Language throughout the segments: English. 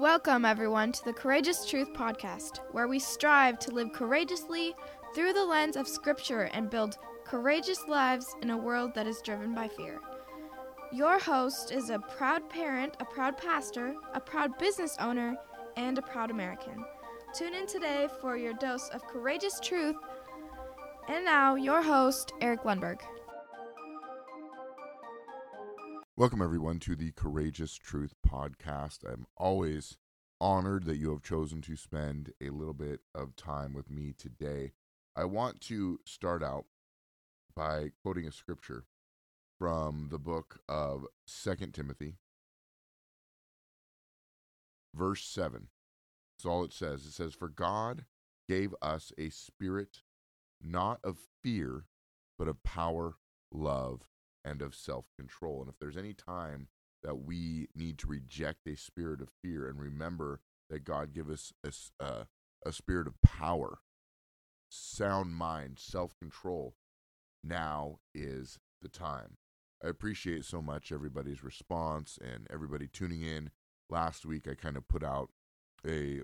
Welcome, everyone, to the Courageous Truth Podcast, where we strive to live courageously through the lens of Scripture and build courageous lives in a world that is driven by fear. Your host is a proud parent, a proud pastor, a proud business owner, and a proud American. Tune in today for your dose of courageous truth. And now, your host, Eric Lundberg. Welcome, everyone, to the Courageous Truth Podcast. I'm always honored that you have chosen to spend a little bit of time with me today. I want to start out by quoting a scripture from the book of Second Timothy, verse 7. That's all it says. It says, For God gave us a spirit not of fear, but of power, love, and of self control. And if there's any time that we need to reject a spirit of fear and remember that God give us a, uh, a spirit of power, sound mind, self control, now is the time. I appreciate so much everybody's response and everybody tuning in. Last week, I kind of put out a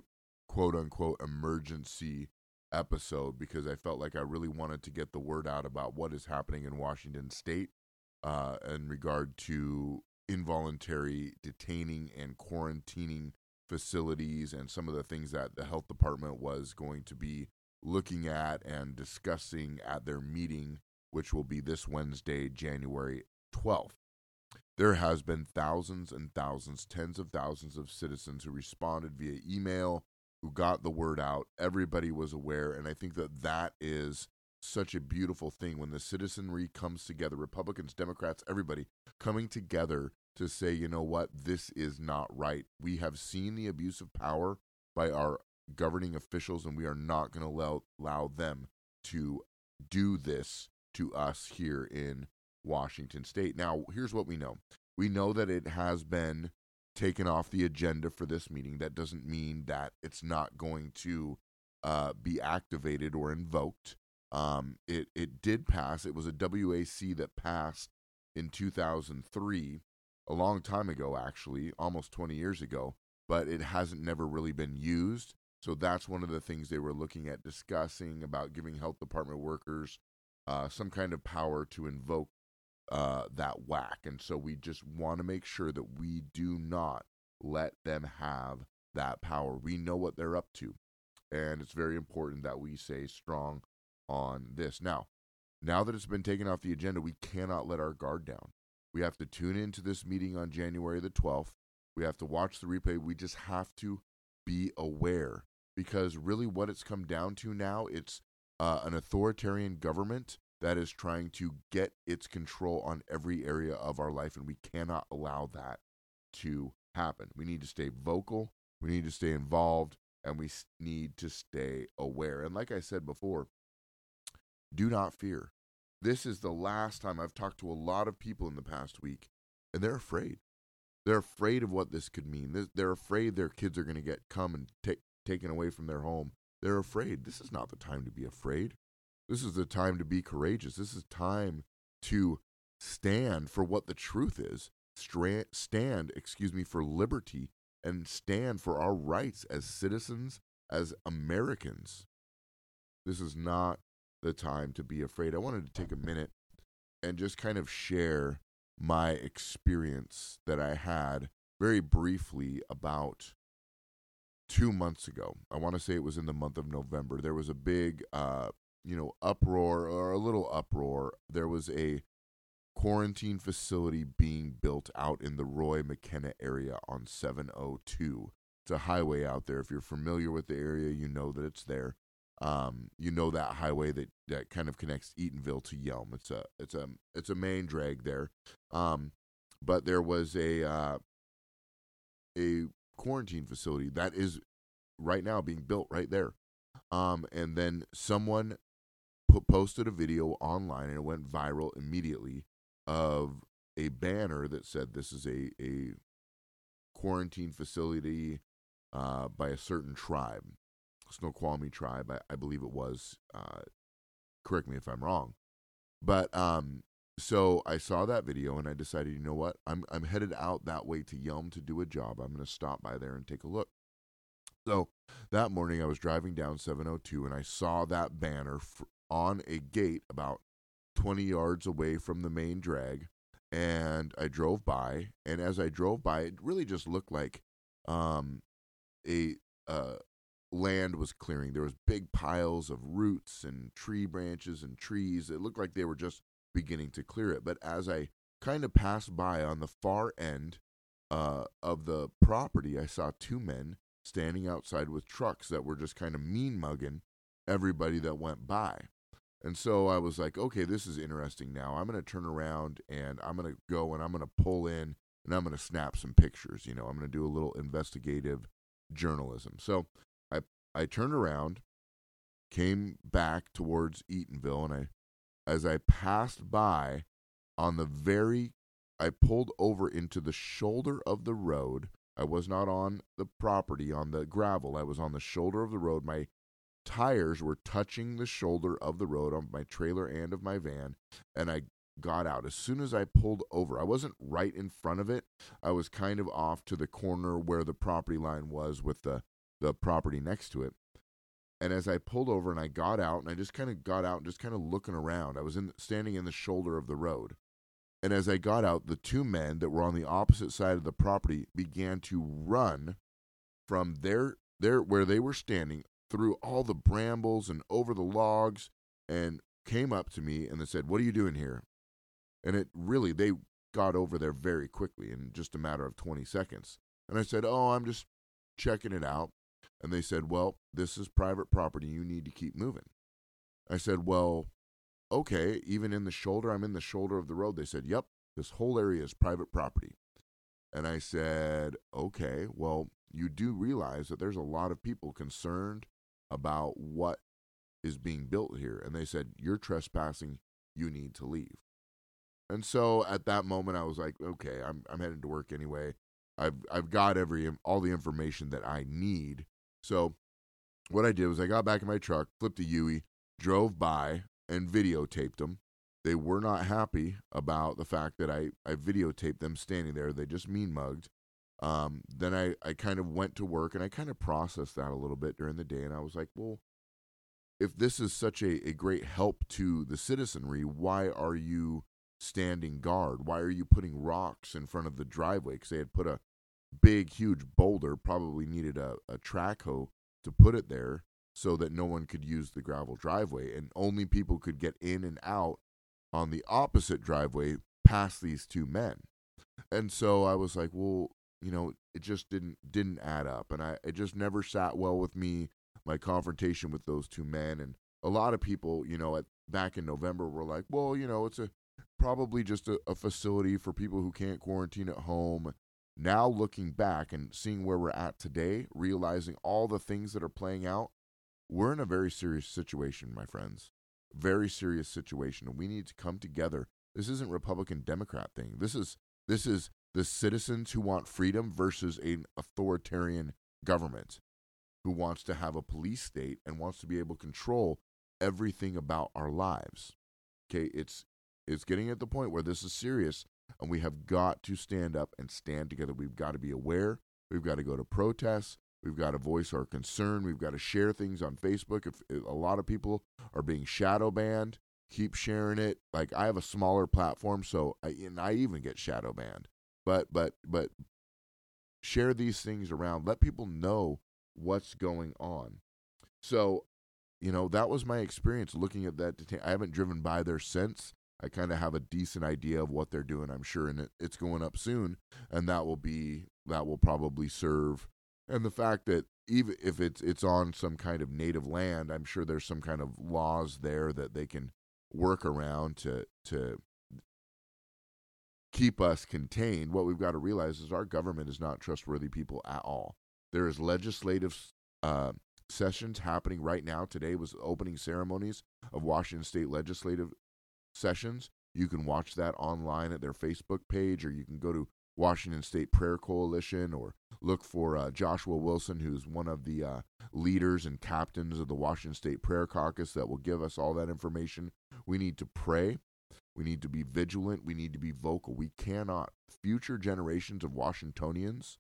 quote unquote emergency episode because I felt like I really wanted to get the word out about what is happening in Washington state uh, in regard to involuntary detaining and quarantining facilities and some of the things that the health department was going to be looking at and discussing at their meeting, which will be this Wednesday, January 12th. There has been thousands and thousands, tens of thousands of citizens who responded via email, who got the word out. Everybody was aware, and I think that that is such a beautiful thing when the citizenry comes together, Republicans, Democrats, everybody coming together to say, you know what, this is not right. We have seen the abuse of power by our governing officials, and we are not going to allow, allow them to do this to us here in Washington state. Now, here's what we know we know that it has been taken off the agenda for this meeting. That doesn't mean that it's not going to uh, be activated or invoked. Um, it it did pass. It was a WAC that passed in 2003, a long time ago, actually, almost 20 years ago. But it hasn't never really been used. So that's one of the things they were looking at discussing about giving health department workers uh, some kind of power to invoke uh, that WAC. And so we just want to make sure that we do not let them have that power. We know what they're up to. And it's very important that we say strong on this. Now, now that it's been taken off the agenda, we cannot let our guard down. We have to tune into this meeting on January the 12th. We have to watch the replay. We just have to be aware because really what it's come down to now, it's uh, an authoritarian government that is trying to get its control on every area of our life, and we cannot allow that to happen. We need to stay vocal, we need to stay involved, and we need to stay aware. And like I said before, do not fear. This is the last time I've talked to a lot of people in the past week, and they're afraid. They're afraid of what this could mean. They're afraid their kids are going to get come and take taken away from their home. They're afraid. This is not the time to be afraid. This is the time to be courageous. This is time to stand for what the truth is. stand, excuse me, for liberty and stand for our rights as citizens, as Americans. This is not the time to be afraid. I wanted to take a minute and just kind of share my experience that I had very briefly about two months ago. I want to say it was in the month of November. There was a big, uh, you know, uproar or a little uproar. There was a quarantine facility being built out in the Roy McKenna area on 702. It's a highway out there. If you're familiar with the area, you know that it's there. Um, you know that highway that, that kind of connects Eatonville to Yelm. It's a it's a it's a main drag there. Um, but there was a uh, a quarantine facility that is right now being built right there. Um, and then someone put, posted a video online and it went viral immediately of a banner that said this is a a quarantine facility uh, by a certain tribe. Snoqualmie tribe, I, I believe it was. Uh, correct me if I'm wrong. But um, so I saw that video and I decided, you know what? I'm I'm headed out that way to Yelm to do a job. I'm going to stop by there and take a look. So that morning I was driving down 702 and I saw that banner on a gate about 20 yards away from the main drag and I drove by and as I drove by it really just looked like um a uh land was clearing. There was big piles of roots and tree branches and trees. It looked like they were just beginning to clear it. But as I kind of passed by on the far end uh, of the property, I saw two men standing outside with trucks that were just kind of mean mugging everybody that went by. And so I was like, okay, this is interesting now. I'm going to turn around and I'm going to go and I'm going to pull in and I'm going to snap some pictures. You know, I'm going to do a little investigative journalism. So I turned around, came back towards Eatonville, and I as I passed by on the very I pulled over into the shoulder of the road. I was not on the property on the gravel. I was on the shoulder of the road. My tires were touching the shoulder of the road on my trailer and of my van, and I got out. As soon as I pulled over, I wasn't right in front of it. I was kind of off to the corner where the property line was with the the property next to it. And as I pulled over and I got out and I just kind of got out and just kind of looking around, I was in standing in the shoulder of the road. And as I got out, the two men that were on the opposite side of the property began to run from their their where they were standing through all the brambles and over the logs and came up to me and they said, "What are you doing here?" And it really they got over there very quickly in just a matter of 20 seconds. And I said, "Oh, I'm just checking it out." And they said, Well, this is private property. You need to keep moving. I said, Well, okay, even in the shoulder, I'm in the shoulder of the road. They said, Yep, this whole area is private property. And I said, Okay, well, you do realize that there's a lot of people concerned about what is being built here. And they said, You're trespassing. You need to leave. And so at that moment, I was like, Okay, I'm, I'm headed to work anyway. I've, I've got every all the information that I need so what I did was I got back in my truck, flipped a Yui, drove by, and videotaped them. They were not happy about the fact that I, I videotaped them standing there. They just mean mugged. Um, then I, I kind of went to work and I kind of processed that a little bit during the day. And I was like, well, if this is such a, a great help to the citizenry, why are you standing guard? Why are you putting rocks in front of the driveway? Because they had put a, big, huge boulder, probably needed a, a track hoe to put it there so that no one could use the gravel driveway and only people could get in and out on the opposite driveway past these two men. And so I was like, well, you know, it just didn't didn't add up. And I it just never sat well with me my confrontation with those two men. And a lot of people, you know, at back in November were like, well, you know, it's a probably just a, a facility for people who can't quarantine at home now, looking back and seeing where we're at today, realizing all the things that are playing out, we're in a very serious situation, my friends. Very serious situation. We need to come together. This isn't Republican Democrat thing. This is this is the citizens who want freedom versus an authoritarian government who wants to have a police state and wants to be able to control everything about our lives. Okay, it's it's getting at the point where this is serious and we have got to stand up and stand together. We've got to be aware. We've got to go to protests. We've got to voice our concern. We've got to share things on Facebook. If, if a lot of people are being shadow banned, keep sharing it. Like I have a smaller platform, so I, and I even get shadow banned. But but but share these things around. Let people know what's going on. So, you know, that was my experience looking at that. Detain- I haven't driven by there since. I kind of have a decent idea of what they're doing. I'm sure, and it, it's going up soon, and that will be that will probably serve. And the fact that even if it's it's on some kind of native land, I'm sure there's some kind of laws there that they can work around to to keep us contained. What we've got to realize is our government is not trustworthy people at all. There is legislative uh, sessions happening right now. Today was opening ceremonies of Washington State legislative sessions. You can watch that online at their Facebook page, or you can go to Washington State Prayer Coalition or look for uh, Joshua Wilson, who's one of the uh, leaders and captains of the Washington State Prayer Caucus, that will give us all that information. We need to pray. We need to be vigilant. We need to be vocal. We cannot. Future generations of Washingtonians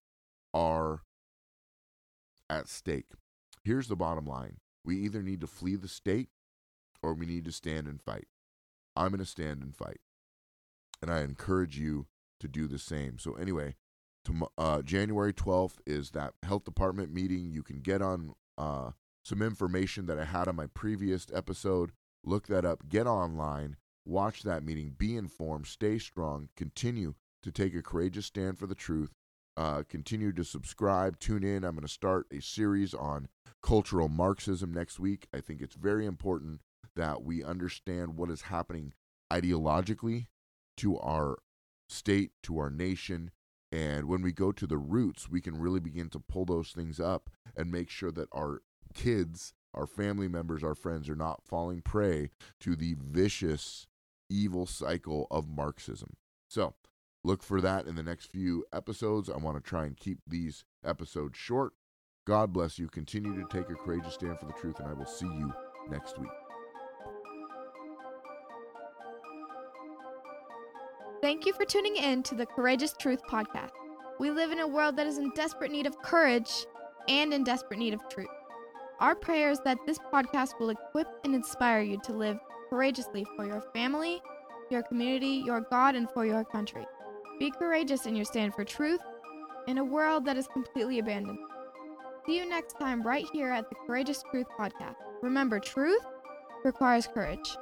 are at stake. Here's the bottom line we either need to flee the state or we need to stand and fight. I'm going to stand and fight. And I encourage you to do the same. So, anyway, to, uh, January 12th is that health department meeting. You can get on uh, some information that I had on my previous episode. Look that up, get online, watch that meeting, be informed, stay strong, continue to take a courageous stand for the truth. Uh, continue to subscribe, tune in. I'm going to start a series on cultural Marxism next week. I think it's very important that we understand what is happening ideologically to our state, to our nation. And when we go to the roots, we can really begin to pull those things up and make sure that our kids, our family members, our friends are not falling prey to the vicious, evil cycle of Marxism. So, look for that in the next few episodes. I want to try and keep these episodes short. God bless you. Continue to take a courageous stand for the truth, and I will see you next week. Thank you for tuning in to the Courageous Truth Podcast. We live in a world that is in desperate need of courage and in desperate need of truth. Our prayer is that this podcast will equip and inspire you to live courageously for your family, your community, your God, and for your country. Be courageous in your stand for truth in a world that is completely abandoned. See you next time right here at the Courageous Truth Podcast. Remember, truth requires courage.